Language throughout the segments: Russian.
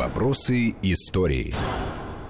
Вопросы истории.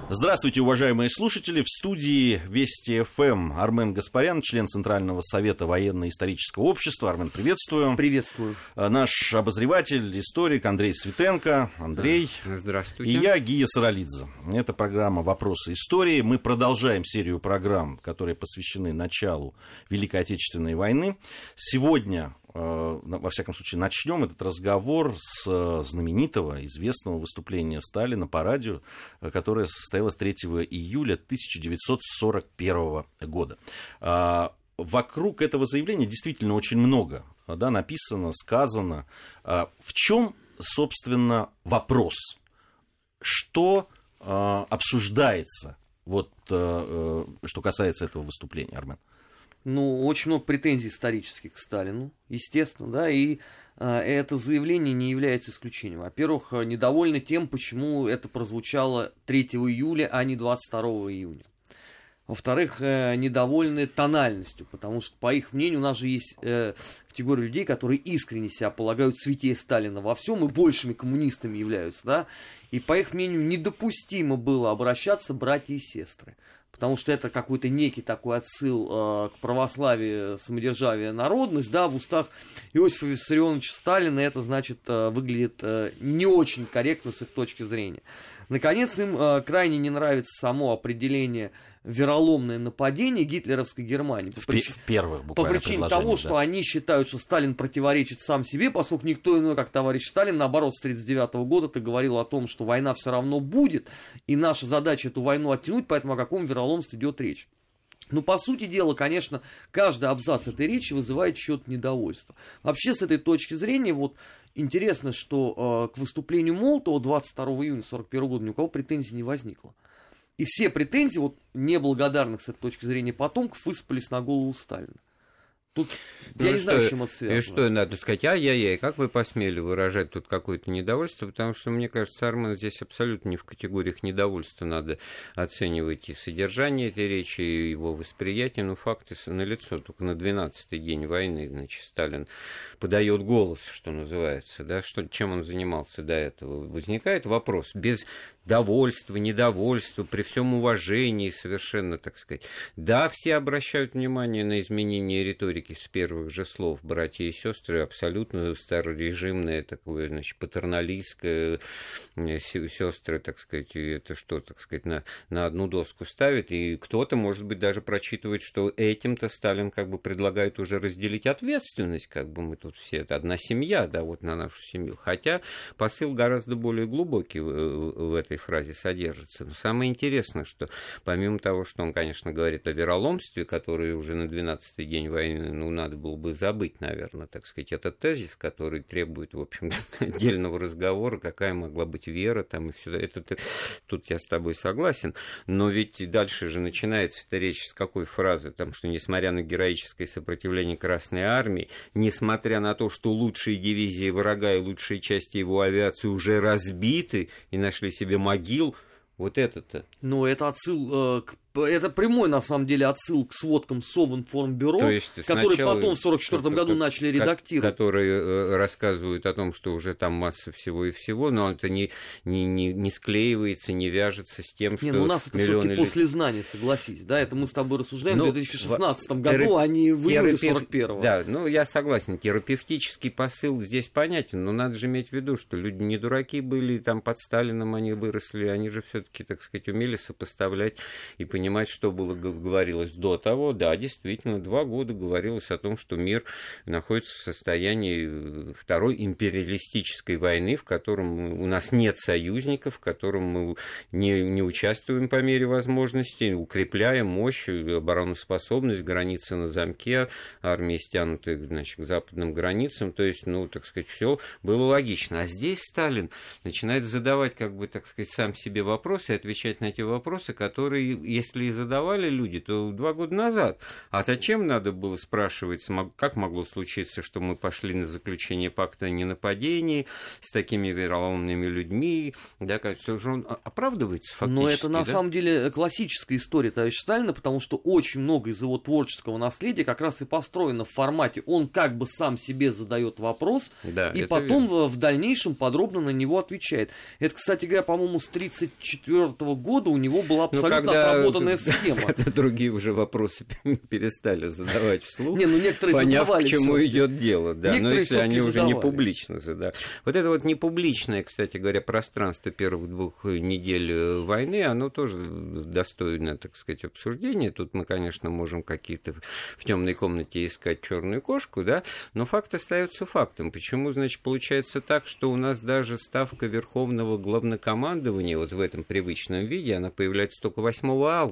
Здравствуйте, уважаемые слушатели. В студии Вести ФМ Армен Гаспарян, член Центрального совета военно-исторического общества. Армен, приветствую. Приветствую. А, наш обозреватель, историк Андрей Светенко. Андрей. Здравствуйте. И я, Гия Саралидзе. Это программа «Вопросы истории». Мы продолжаем серию программ, которые посвящены началу Великой Отечественной войны. Сегодня Э, во всяком случае, начнем этот разговор с э, знаменитого, известного выступления Сталина по радио, э, которое состоялось 3 июля 1941 года. А, вокруг этого заявления действительно очень много да, написано, сказано. А, в чем, собственно, вопрос? Что обсуждается, вот, что касается этого выступления, Армен? Ну, очень много претензий исторических к Сталину, естественно, да, и э, это заявление не является исключением. Во-первых, э, недовольны тем, почему это прозвучало 3 июля, а не 22 июня. Во-вторых, э, недовольны тональностью, потому что, по их мнению, у нас же есть э, категория людей, которые искренне себя полагают святее Сталина во всем и большими коммунистами являются, да, и, по их мнению, недопустимо было обращаться братья и сестры потому что это какой-то некий такой отсыл э, к православию, самодержавие, народность, да, в устах Иосифа Виссарионовича Сталина это, значит, э, выглядит э, не очень корректно с их точки зрения. Наконец, им э, крайне не нравится само определение вероломное нападение гитлеровской Германии. По, прич... в первых по причине того, да. что они считают, что Сталин противоречит сам себе, поскольку никто иной, как товарищ Сталин, наоборот, с 1939 года ты говорил о том, что война все равно будет, и наша задача эту войну оттянуть, поэтому о каком вероломстве идет речь. Ну, по сути дела, конечно, каждый абзац этой речи вызывает чье-то недовольство. Вообще, с этой точки зрения, вот интересно, что э, к выступлению Молотова 22 июня 1941 года ни у кого претензий не возникло. И все претензии вот неблагодарных с этой точки зрения потомков высыпались на голову Сталина. Тут ну, я не что, знаю, с чем это связано. И что надо сказать, ай-яй-яй, как вы посмели выражать тут какое-то недовольство, потому что, мне кажется, Армен здесь абсолютно не в категориях недовольства надо оценивать и содержание этой речи, и его восприятие, но факты налицо. Только на 12-й день войны, значит, Сталин подает голос, что называется, да, что, чем он занимался до этого. Возникает вопрос, без довольство, недовольство, при всем уважении совершенно, так сказать. Да, все обращают внимание на изменение риторики с первых же слов. Братья и сестры абсолютно старорежимное такое, значит, патерналистское, э, сестры, так сказать, это что, так сказать, на, на одну доску ставит, и кто-то, может быть, даже прочитывает, что этим-то Сталин как бы предлагает уже разделить ответственность, как бы мы тут все, это одна семья, да, вот на нашу семью. Хотя посыл гораздо более глубокий в, в этой фразе содержится. Но самое интересное, что помимо того, что он, конечно, говорит о вероломстве, которое уже на 12-й день войны, ну, надо было бы забыть, наверное, так сказать, этот тезис, который требует, в общем, отдельного разговора, какая могла быть вера там и все это. Тут я с тобой согласен. Но ведь дальше же начинается эта речь с какой фразы? Там, что несмотря на героическое сопротивление Красной Армии, несмотря на то, что лучшие дивизии врага и лучшие части его авиации уже разбиты и нашли себе могил, вот это-то. Ну, это отсыл э, к это прямой, на самом деле, отсыл к сводкам Совинформбюро, которые потом в 1944 году начали редактировать. Которые э, рассказывают о том, что уже там масса всего и всего, но это не, не, не, не склеивается, не вяжется с тем, что не, ну у нас это все-таки после знания, согласись, да, это мы с тобой рассуждаем ну, в 2016 в... году, а не в июле 41 Да, ну я согласен, терапевтический посыл здесь понятен, но надо же иметь в виду, что люди не дураки были, там под Сталином они выросли, они же все-таки, так сказать, умели сопоставлять и понимать, понимать, что было говорилось до того. Да, действительно, два года говорилось о том, что мир находится в состоянии э, второй империалистической войны, в котором у нас нет союзников, в котором мы не, не участвуем по мере возможности, укрепляем мощь, обороноспособность, границы на замке, армии стянуты значит, к западным границам. То есть, ну, так сказать, все было логично. А здесь Сталин начинает задавать, как бы, так сказать, сам себе вопросы и отвечать на эти вопросы, которые, если если и задавали люди, то два года назад. А зачем надо было спрашивать, как могло случиться, что мы пошли на заключение пакта о ненападении с такими вероломными людьми, да, как все же он оправдывается фактически. Но это на да? самом деле классическая история товарища Сталина, потому что очень много из его творческого наследия как раз и построено в формате, он как бы сам себе задает вопрос, да, и потом верно. в дальнейшем подробно на него отвечает. Это, кстати говоря, по-моему, с 1934 года у него была Ну, абсолютно когда- отработанная схема. Когда другие уже вопросы перестали задавать вслух, Не, ну некоторые поняв, к чему всё-таки. идет дело, да, но Некоторые если они уже не публично задают. Вот это вот непубличное, кстати говоря, пространство первых двух недель э, войны, оно тоже достойно, так сказать, обсуждения. Тут мы, конечно, можем какие-то в темной комнате искать черную кошку, да, но факт остается фактом. Почему, значит, получается так, что у нас даже ставка Верховного Главнокомандования вот в этом привычном виде, она появляется только 8 августа.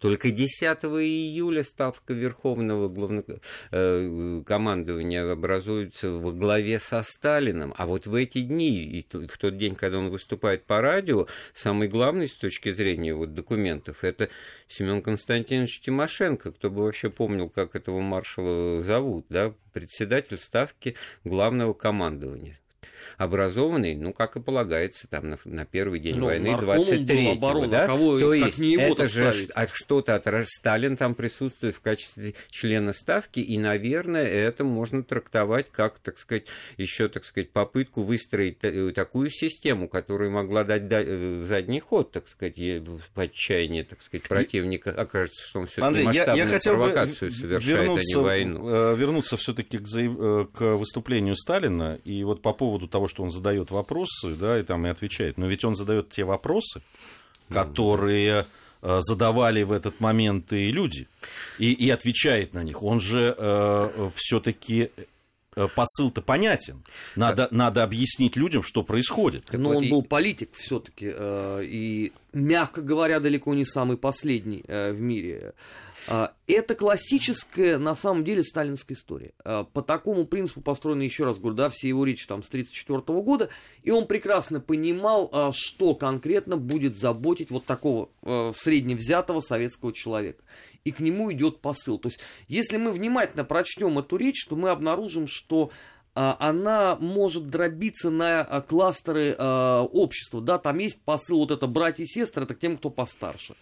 Только 10 июля ставка Верховного Главнокомандования образуется во главе со Сталином. А вот в эти дни, и в тот день, когда он выступает по радио, самый главный с точки зрения вот документов, это Семен Константинович Тимошенко. Кто бы вообще помнил, как этого маршала зовут, да? Председатель ставки главного командования образованный, ну, как и полагается, там, на, на первый день Ну, войны, наркомом был 23-го, обороны, да? кого- То есть, не это же от- что-то от Сталин там присутствует в качестве члена ставки, и, наверное, это можно трактовать как, так сказать, еще, так сказать, попытку выстроить э, такую систему, которая могла дать да- э, задний ход, так сказать, в отчаянии, так сказать, противника окажется, что он все-таки Андрей, я, я масштабную хотел бы провокацию совершает, а не войну. э, вернуться все-таки к, заяв- к выступлению Сталина и вот по поводу того, что он задает вопросы, да, и там и отвечает. Но ведь он задает те вопросы, которые э, задавали в этот момент и люди, и, и отвечает на них. Он же все-таки посыл-то понятен. Надо, надо объяснить людям, что происходит. Но он был политик все-таки, и, мягко говоря, далеко не самый последний э, в мире. А, Это классическая, на самом деле, сталинская история. А, По такому принципу построена, еще раз говорю, да, все его речи там с 1934 года, и он прекрасно понимал, а, что конкретно будет заботить вот такого э, средневзятого советского человека. И к нему идет посыл. То есть, если мы внимательно прочтем эту речь, то мы обнаружим, что она может дробиться на кластеры а, общества. Да, там есть посыл, вот это братья и сестры, это к тем, кто постарше.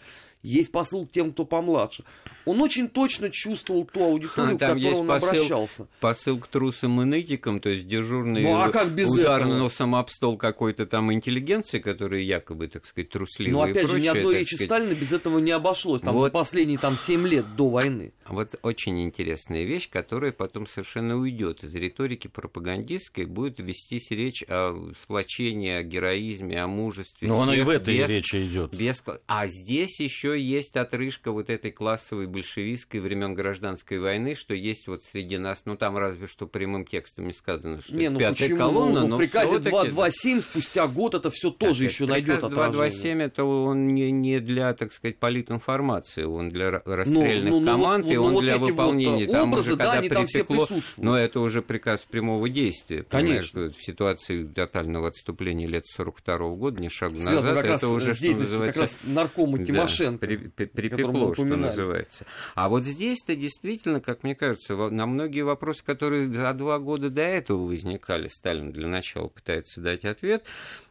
Есть посыл к тем, кто помладше. Он очень точно чувствовал ту аудиторию, А, к там которой есть он посыл- обращался. Посыл к трусам и нытикам, то есть дежурный Ну, а как без удар этого? носом об стол какой-то там интеллигенции, которые якобы, так сказать, трусливые Но и опять же, ни прочее, одной речи сказать. Сталина без этого не обошлось. Там за Вот. последние там, 7 лет до войны. А Вот очень интересная вещь, которая потом совершенно уйдет из риторики пропагандистской, будет вестись речь о сплочении, о героизме, о мужестве. Но оно и в этой без- речи идет. без А здесь еще есть отрыжка вот этой классовой большевистской времен гражданской войны, что есть вот среди нас, ну там разве что прямым текстом не сказано, что Не, ну пятая почему? колонна, Ну, но в приказе всё-таки- 227 спустя год это все тоже Так, еще найдет отражение. 227 это он не, не для, так сказать, политинформации, он для ра- расстрельных ну, ну, команд, и ну, он вот для эти вот, выполнения. э, там образы, уже, да, когда припекло, присутствуют. но это уже приказ прямого действия. Конечно. В ситуации тотального отступления лет 42 года, ни шагу Связано назад, как это раз уже, что называется... как раз наркома Да, Тимошенко. При- припекло, что называется. А вот здесь-то действительно, как мне кажется, на многие вопросы, которые за два года до этого возникали, Сталин для начала пытается дать ответ.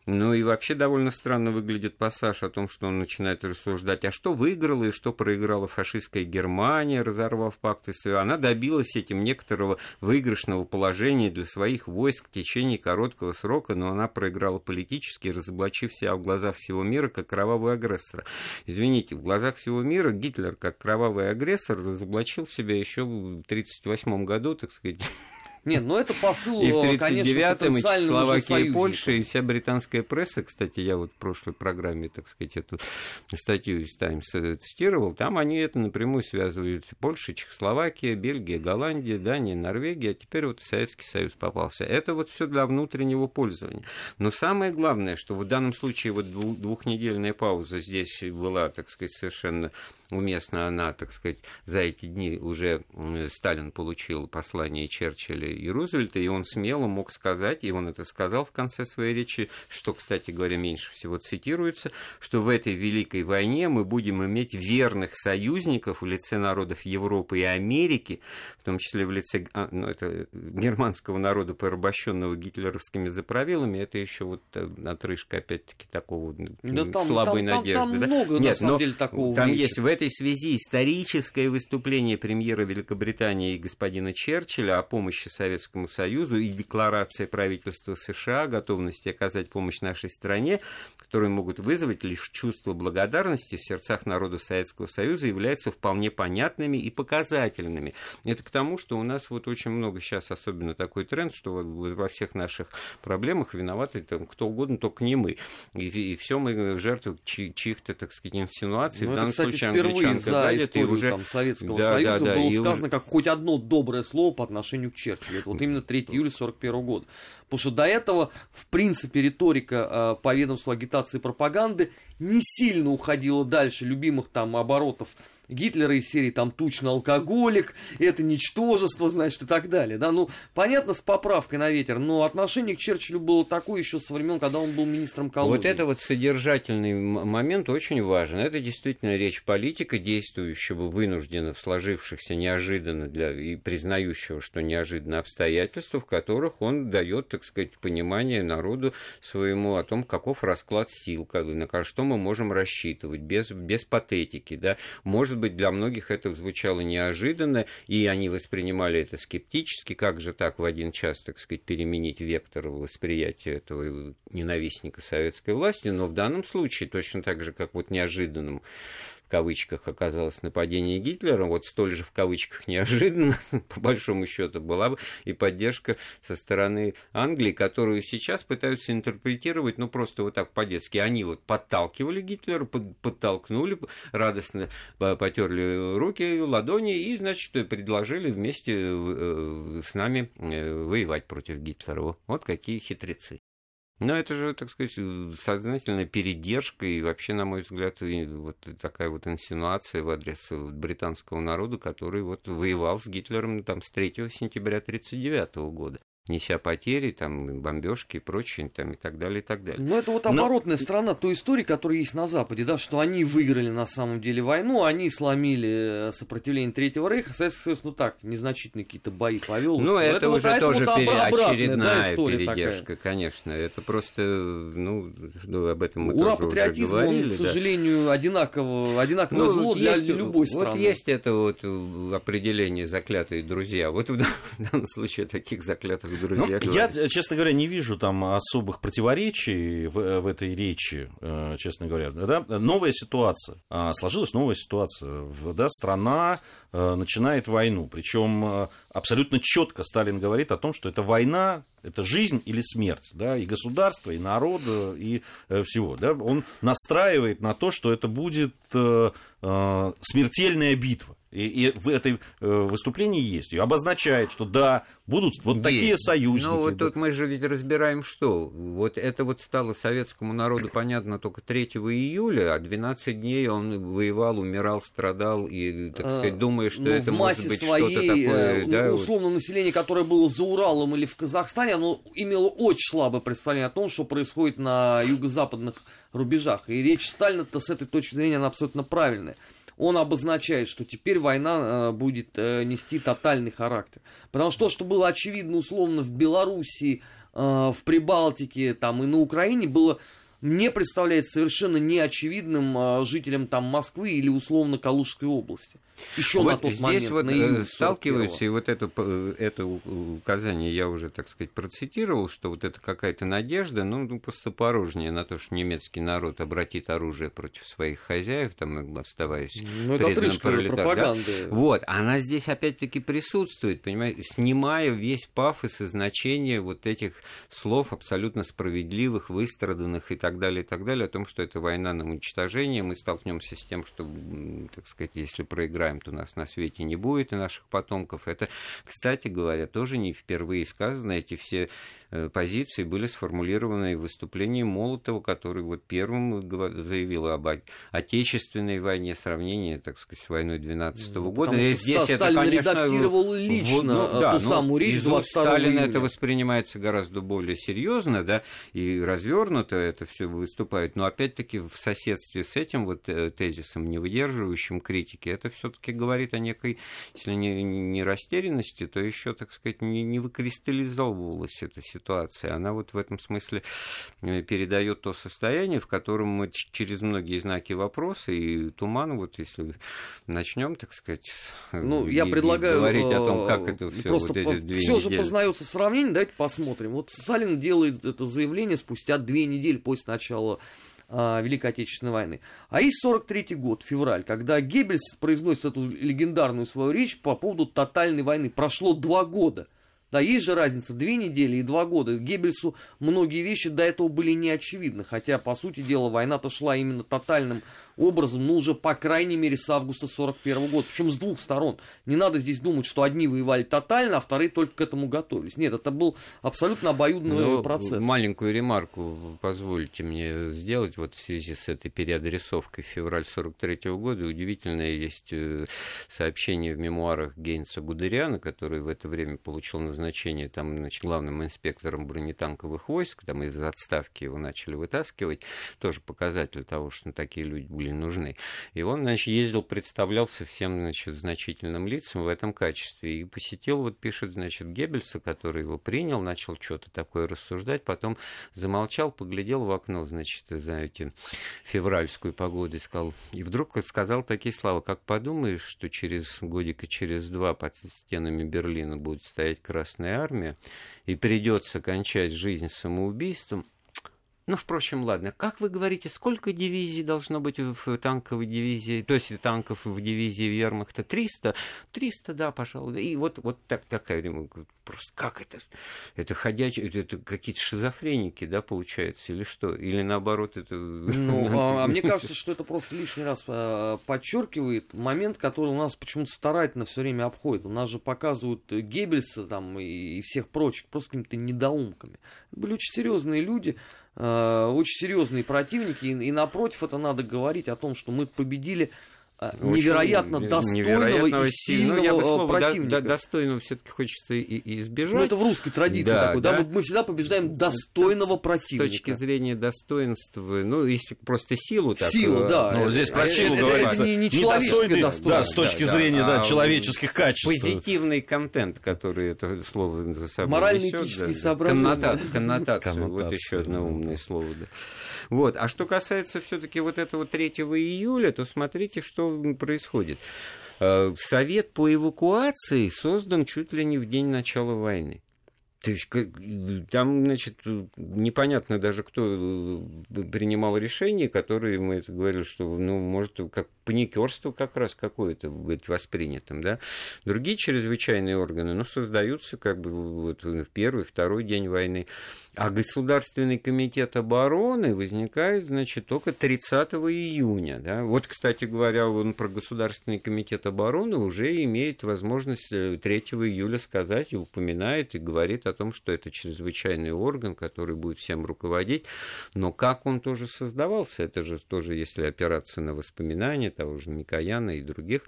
Ну и вообще довольно странно выглядит пассаж о том, что он начинает рассуждать, а что выиграла и что проиграла фашистская Германия, разорвав пакты. Она добилась этим некоторого выигрышного положения для своих войск в течение короткого срока, но она проиграла политически, разоблачив себя в глазах всего мира как кровавый агрессор. Извините, в глазах всего мира Гитлер как кровавый агрессор разоблачил себя еще в 1938 году, так сказать, Нет, но это посыл, и в э, конечно, 1939-м, и Чехословакия, и. Польша, и вся британская пресса, кстати, я вот в прошлой программе, так сказать, эту статью из Таймс цитировал, там они это напрямую связывают. Польша, Чехословакия, Бельгия, Голландия, Дания, Норвегия, а теперь вот Советский Союз попался. Это вот все для внутреннего пользования. Но самое главное, что в данном случае вот дву- двухнедельная пауза здесь была, так сказать, совершенно уместно она, так сказать, за эти дни уже Сталин получил послание Черчилля и Рузвельта, и он смело мог сказать, и он это сказал в конце своей речи, что, кстати говоря, меньше всего цитируется, что в этой великой войне мы будем иметь верных союзников в лице народов Европы и Америки, в том числе в лице а, ну, это, германского народа, порабощенного гитлеровскими заправилами, это еще вот э, отрыжка, опять-таки, такого да там, слабой там, надежды. Там, там да? много, Нет, на самом деле, такого Там есть в этой связи историческое выступление премьера Великобритании и господина Черчилля о помощи Советскому Союзу и декларация правительства США о готовности оказать помощь нашей стране, которые могут вызвать лишь чувство благодарности в сердцах народов Советского Союза, являются вполне понятными и показательными. Это к тому, что у нас вот очень много сейчас особенно такой тренд, что во всех наших проблемах виноваты там, кто угодно, только не мы. И, и все мы жертвы чьих-то, так сказать, инсинуаций. Ну, в данном это, кстати, случае впервые за гадит, историю уже... там, Советского да, Союза да, да, было сказано уже... как хоть одно доброе слово по отношению к Черчиллю. Это вот именно 3 июля 1941 года. Потому что до этого, в принципе, риторика э, по ведомству агитации и пропаганды не сильно уходила дальше любимых там оборотов Гитлера из серии там тучный алкоголик, это ничтожество, значит, и так далее. Да, ну, понятно, с поправкой на ветер, но отношение к Черчиллю было такое еще со времен, когда он был министром колонии. Вот это вот содержательный момент очень важен. Это действительно речь политика, действующего вынужденно в сложившихся неожиданно для и признающего, что неожиданно обстоятельства, в которых он дает, так сказать, понимание народу своему о том, каков расклад сил, на что мы можем рассчитывать, без, без патетики, да, может может быть, для многих это звучало неожиданно, и они воспринимали это скептически, как же так в один час, так сказать, переменить вектор восприятия этого ненавистника советской власти, но в данном случае, точно так же, как вот неожиданным в кавычках оказалось нападение Гитлера, вот столь же в кавычках неожиданно, по большому счету, была бы и поддержка со стороны Англии, которую сейчас пытаются интерпретировать, ну, просто вот так по-детски. Они вот подталкивали Гитлера, подтолкнули, радостно потерли руки, ладони и, значит, предложили вместе э, с нами э, воевать против Гитлера. Вот какие хитрецы. Но это же, так сказать, сознательная передержка и вообще, на мой взгляд, вот такая вот инсинуация в адрес британского народа, который вот воевал с Гитлером там, с 3 сентября 1939 года неся потери, там, бомбежки и прочее, там, и так далее, и так далее. Но это вот оборотная Но... сторона той истории, которая есть на Западе, да, что они выиграли на самом деле войну, они сломили э, сопротивление Третьего Рейха, Советский Союз, ну так, незначительные какие-то бои повел. Ну, это, это уже вот, тоже это вот пере... очередная да, передержка, такая. конечно. Это просто, ну, ну об этом мы Ура, тоже уже говорили. Он, к сожалению, одинаково, одинаково ну, зло для есть, любой страны. Вот есть это вот определение заклятые друзья. Вот в данном случае таких заклятых друзья. Ну, я, честно говоря, не вижу там особых противоречий в, в этой речи, э, честно говоря. Да? Новая ситуация. А, сложилась новая ситуация. Да, страна э, начинает войну. Причем э, абсолютно четко Сталин говорит о том, что это война, это жизнь или смерть. Да? И государства, и народа, и всего. Да? Он настраивает на то, что это будет смертельная битва. И, и в этой э, выступлении есть. И обозначает, что да, будут вот есть. такие союзники. Ну, вот тут мы же ведь разбираем, что. Вот это вот стало советскому народу понятно только 3 июля, а 12 дней он воевал, умирал, страдал, и, так сказать, а, думая, что ну, это может быть что-то такое. Э, да, условно, вот... население, которое было за Уралом или в Казахстане, оно имело очень слабое представление о том, что происходит на юго-западных рубежах. И речь Сталина-то с этой точки зрения, она абсолютно правильная он обозначает, что теперь война э, будет э, нести тотальный характер. Потому что то, что было очевидно условно в Белоруссии, э, в Прибалтике там, и на Украине, было мне представляется совершенно неочевидным жителям там Москвы или условно Калужской области. Еще вот на тот здесь момент, вот на э, сталкиваются, и вот это, это указание я уже, так сказать, процитировал, что вот это какая-то надежда, ну, ну пустопорожняя на то, что немецкий народ обратит оружие против своих хозяев, там, оставаясь ну, преданным пролетариатом. Да? Вот, она здесь опять-таки присутствует, понимаете, снимая весь пафос и значение вот этих слов абсолютно справедливых, выстраданных и так далее, и так далее, о том, что это война на уничтожение, мы столкнемся с тем, что, так сказать, если проиграть умираем, то нас на свете не будет, и наших потомков. Это, кстати говоря, тоже не впервые сказано. Эти все э, позиции были сформулированы в выступлении Молотова, который вот первым заявил об Отечественной войне, сравнение, так сказать, с войной 12 -го года. И здесь Сталин это, конечно, редактировал лично ну, да, ту самую речь из уст Сталина это воспринимается гораздо более серьезно, да, и развернуто это все выступает, но опять-таки в соседстве с этим вот э, тезисом, не выдерживающим критики, это все-таки говорит о некой, если не, не растерянности, то еще, так сказать, не, не выкристаллизовывалась эта ситуация. Она вот в этом смысле э, передает то состояние, в котором мы через многие знаки вопроса и туман, вот если начнем, так сказать, ну, я предлагаю говорить о том, как это все вот эти две все недели. же познается сравнение, давайте посмотрим. Вот Сталин делает это заявление спустя две недели после начала а, Великой Отечественной войны. А есть 43 год, февраль, когда Геббельс произносит эту легендарную свою речь по поводу тотальной войны. Прошло два года. Да, есть же разница, две недели и два года. Геббельсу многие вещи до этого были неочевидны, хотя, по сути дела, война-то шла именно тотальным образом, ну, уже по крайней мере с августа 41 года, причем с двух сторон. Не надо здесь думать, что одни воевали тотально, а вторые только к этому готовились. Нет, это был абсолютно обоюдный Но ну, процесс. Маленькую ремарку позвольте мне сделать вот в связи с этой переадресовкой в февраль 43 года. Удивительное есть э, сообщение в мемуарах Гейнса Гудериана, который в это время получил назначение там, значит, главным инспектором бронетанковых войск, там из отставки его начали вытаскивать. Тоже показатель того, что такие люди были были нужны. И он, значит, ездил, представлялся всем, значит, значительным лицам в этом качестве. И посетил, вот пишет, значит, Геббельса, который его принял, начал что-то такое рассуждать, потом замолчал, поглядел в окно, значит, знаете, февральскую погоду и сказал, и вдруг сказал такие слова, как подумаешь, что через годика, через два под стенами Берлина будет стоять Красная Армия, и придется кончать жизнь самоубийством, ну, впрочем, ладно. Как вы говорите, сколько дивизий должно быть в танковой дивизии, то есть танков в дивизии Вермахта? 300? 300, да, пожалуй. И вот, вот так, такая, просто как это? Это ходячие, это, это какие-то шизофреники, да, получается, или что? Или наоборот это... Ну, а, а мне кажется, что это просто лишний раз а, подчеркивает момент, который у нас почему-то старательно все время обходит. У нас же показывают Геббельса там и, всех прочих просто какими-то недоумками. Это были очень серьезные люди, очень серьезные противники, и, и напротив это надо говорить о том, что мы победили э, невероятно Очень достойного и сильного ну, я бы слово противника. До, достойного все-таки хочется и, и избежать. Ну, это в русской традиции да, такой, да? да? Мы, мы всегда побеждаем достойного противника. С точки зрения достоинства, ну, если просто силу так... Силу, да. Ну, здесь про силу это, говорится. Это не, не человеческое достоинство. Да, с точки да, зрения да, да, человеческих качеств. Позитивный контент, который это слово за собой Морально-этический несет, да, Коннота, коннотацию, вот еще одно умное слово. Да. Вот. А что касается все-таки вот этого 3 июля, то смотрите, что происходит. Э, совет по эвакуации создан чуть ли не в день начала войны. То есть там, значит, непонятно даже, кто э, принимал решение, которые мы говорили, что, ну, может, как паникерство как раз какое-то быть воспринятым, да. Другие чрезвычайные органы, ну, создаются как бы вот в первый, второй день войны. А Государственный комитет обороны возникает, значит, только 30 июня. Да? Вот, кстати говоря, он про Государственный комитет обороны уже имеет возможность 3 э, июля сказать и упоминает и говорит о том, что это чрезвычайный орган, который будет всем руководить. Но как он тоже создавался, это же тоже, если опираться на воспоминания того же Микояна и других,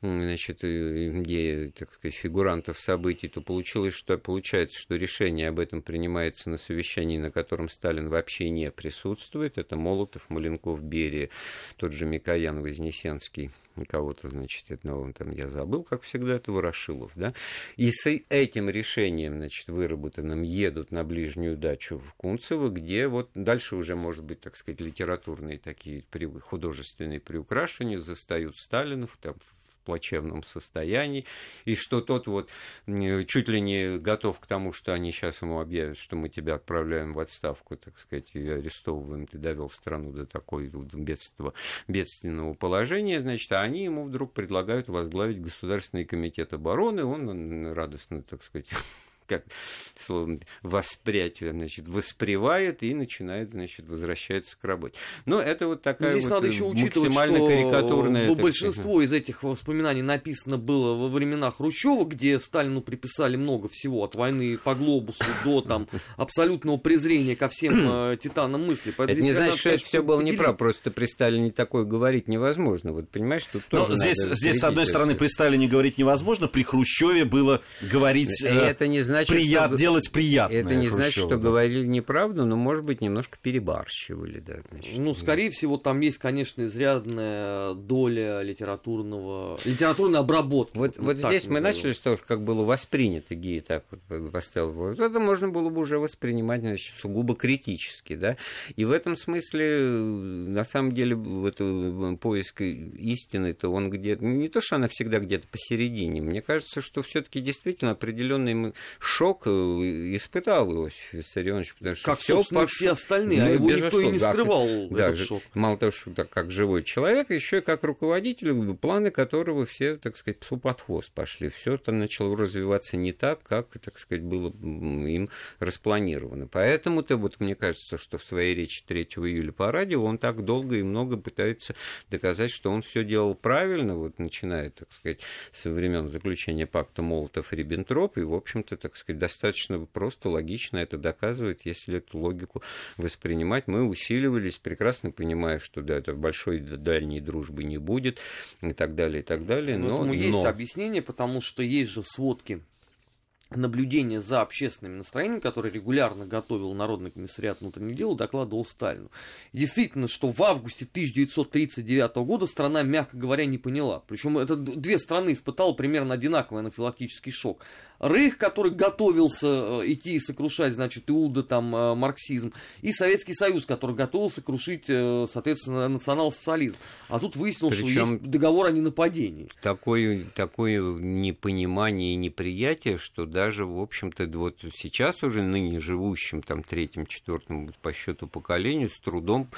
значит, э, где, так сказать, фигурантов событий, то получилось, что получается, что решение об этом принимается на совещании, на котором Сталин вообще не присутствует. Это Молотов, Маленков, Берия, тот же Микоян, Вознесенский, кого-то, значит, одного там я забыл, как всегда, это Ворошилов, да. И с этим решением, значит, выработанным, едут на ближнюю дачу в Кунцево, где вот дальше уже, может быть, так сказать, литературные такие художественные приукрашивания застают Сталинов, там, плачевном состоянии, и что тот вот чуть ли не готов к тому, что они сейчас ему объявят, что мы тебя отправляем в отставку, так сказать, и арестовываем, ты довел страну до такой бедства, бедственного положения, значит, а они ему вдруг предлагают возглавить Государственный комитет обороны, он радостно, так сказать, как словно восприятие, значит, воспревает и начинает, значит, возвращается к работе. Но это вот такая Но здесь вот надо э, еще учитывать, максимально что карикатурная... так большинство из этих воспоминаний написано было во времена Хрущева, где Сталину приписали много всего, от войны по глобусу до там абсолютного презрения ко всем э, титанам мысли. Поэтому Это здесь не значит, что это все было поделили. неправ, просто при Сталине такое говорить невозможно. Вот понимаешь, тут Но тоже здесь, надо здесь, с одной стороны, при Сталине говорить невозможно, при Хрущеве было говорить, э, это не значит, прият- что... делать приятное. Это не значит, Хрущеву, что да. говорили неправду, но, может быть, немножко перебарщивали, да. значит. Ну, скорее всего, там есть, конечно, изрядная доля литературного, литературной обработки. Вот, вот так здесь мы назовем. начали с того, как было воспринято Гей так вот поставил. Вот это можно было бы уже воспринимать значит, сугубо критически, да. И в этом смысле, э, на самом деле, в это поиск истины-то он где-то... Не то, что она всегда где-то посередине. Мне кажется, что все-таки действительно определенный м- шок э, испытал Иосиф Виссарионович, потому что Как, собственно, пошло- все остальные, а Ну, его никто и не да. скрывал, Да, этот же- шок. мало того, что так, как живой человек, еще и как руководитель, планы которого все, так сказать, псу под хвост пошли. Все там начало развиваться не так, как, так сказать, было им распланировано. Поэтому-то, вот мне кажется, что в своей речи 3 июля по радио он так долго и много пытается доказать, что он все делал правильно, вот начиная, так сказать, со времен заключения пакта Молотов-Риббентроп, и, в общем-то, так сказать, достаточно просто, логично это доказывает, если эту логику воспринимать. Мы усиливались, прекрасно понимая, что да, это большой дальней дружбы не будет, и так далее, и так далее. Ну, Но, этому есть но- объяснение, потому что есть же сводки наблюдения за общественными настроениями, которые регулярно готовил Народный комиссариат внутренних дел, докладывал Сталину. И действительно, что в августе 1939 года страна, мягко говоря, не поняла. Причем это две страны испытала примерно одинаковый анафилактический шок. Рейх, который готовился э, идти и сокрушать, значит, Иуда, там, э, марксизм, и Советский Союз, который готовился крушить, э, соответственно, национал-социализм. А тут выяснилось, что Причем- есть договор о ненападении. такое, такое непонимание и неприятие, что даже, в общем-то, вот сейчас уже ныне живущим, там, третьем, четвертом по счету поколению, с трудом,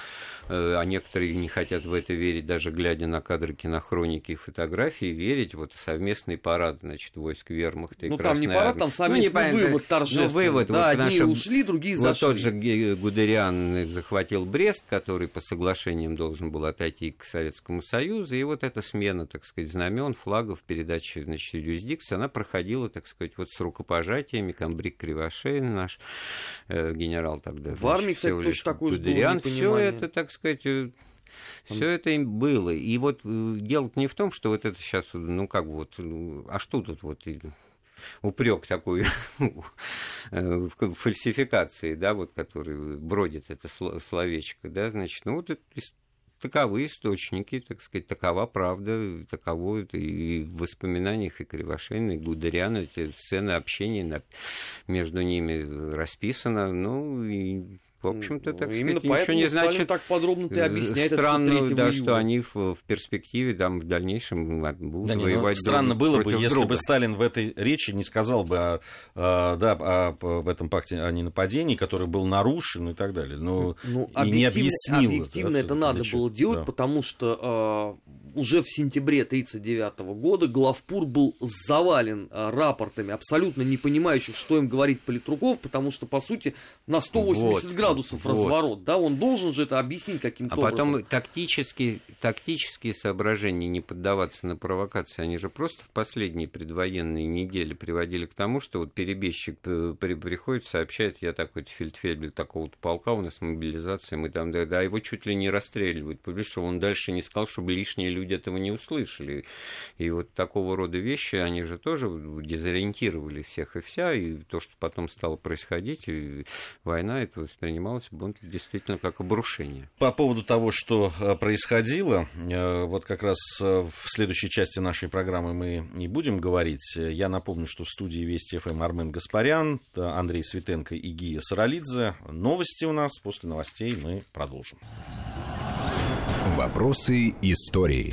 э, а некоторые не хотят в это верить, даже глядя на кадры кинохроники и фотографии, верить вот совместный парад, значит, войск вермахта и Ну, там не парад, Армии. там Ну, совместный непонятно, вывод ну, торжественный. вывод, да, вот, одни что ушли, другие вот зашли. тот же Ге- Гудериан захватил Брест, который по соглашениям должен был отойти к Советскому Союзу, и вот эта смена, так сказать, знамен, флагов, передачи, значит, юрисдикции, она проходила, так сказать, вот с рукопожатиями, комбриг Кривошеин наш, э, генерал тогда. В армии, кстати, тоже такое же Гудериан, все это, так сказать, все это им было. И вот э, дело не в том, что вот это сейчас, ну как вот, ну, а что тут вот упрек такой э, в фальсификации, да, вот, который бродит это сло- словечко, да, значит, ну вот таковы источники, так сказать, такова правда, таково это и в воспоминаниях и Кривошеина, и Гудериана, эти сцены общения на- между ними расписано, ну, и, в общем-то, так Ну, сказать, Именно ничего поэтому не значит. так подробно ты Э, объясняет это Странно, 3 да, июля. что они в, в перспективе, там, в дальнейшем а, будут Да не, ну, воевать странно друг было бы, если друга. бы Сталин в этой речи не сказал бы о, а, да, о- об этом пакте о ненападении, который был нарушен и так далее. Но Ну, и не объективно, объяснил. объективно да, это надо чего. было делать, Да. потому что э, уже в сентябре 1939 года Главпур был завален э, рапортами, абсолютно не понимающих, что им говорит Политруков, потому что, по сути, на 180 Вот, градусов вот. разворот. Да, он должен же это объяснить каким-то А потом образом. тактические, тактические соображения не поддаваться на провокации, они же просто в последние предвоенные недели приводили к тому, что вот перебежчик э, при- приходит, сообщает, я такой фельдфебель такого-то полка, у нас мобилизация, мы там, да, да, его чуть ли не расстреливают, потому что он дальше не сказал, чтобы лишние люди этого не услышали. И вот такого рода вещи, они же тоже дезориентировали всех и вся, и то, что потом стало происходить, и война, это воспринималось бы действительно как обрушение. По поводу того, что э, происходило, э, вот как раз э, в следующей части нашей программы мы не будем говорить. Я напомню, что в студии Вести ФМ Армен Гаспарян, Андрей Светенко и Гия Саралидзе. Новости у нас. После новостей мы продолжим. Вопросы истории.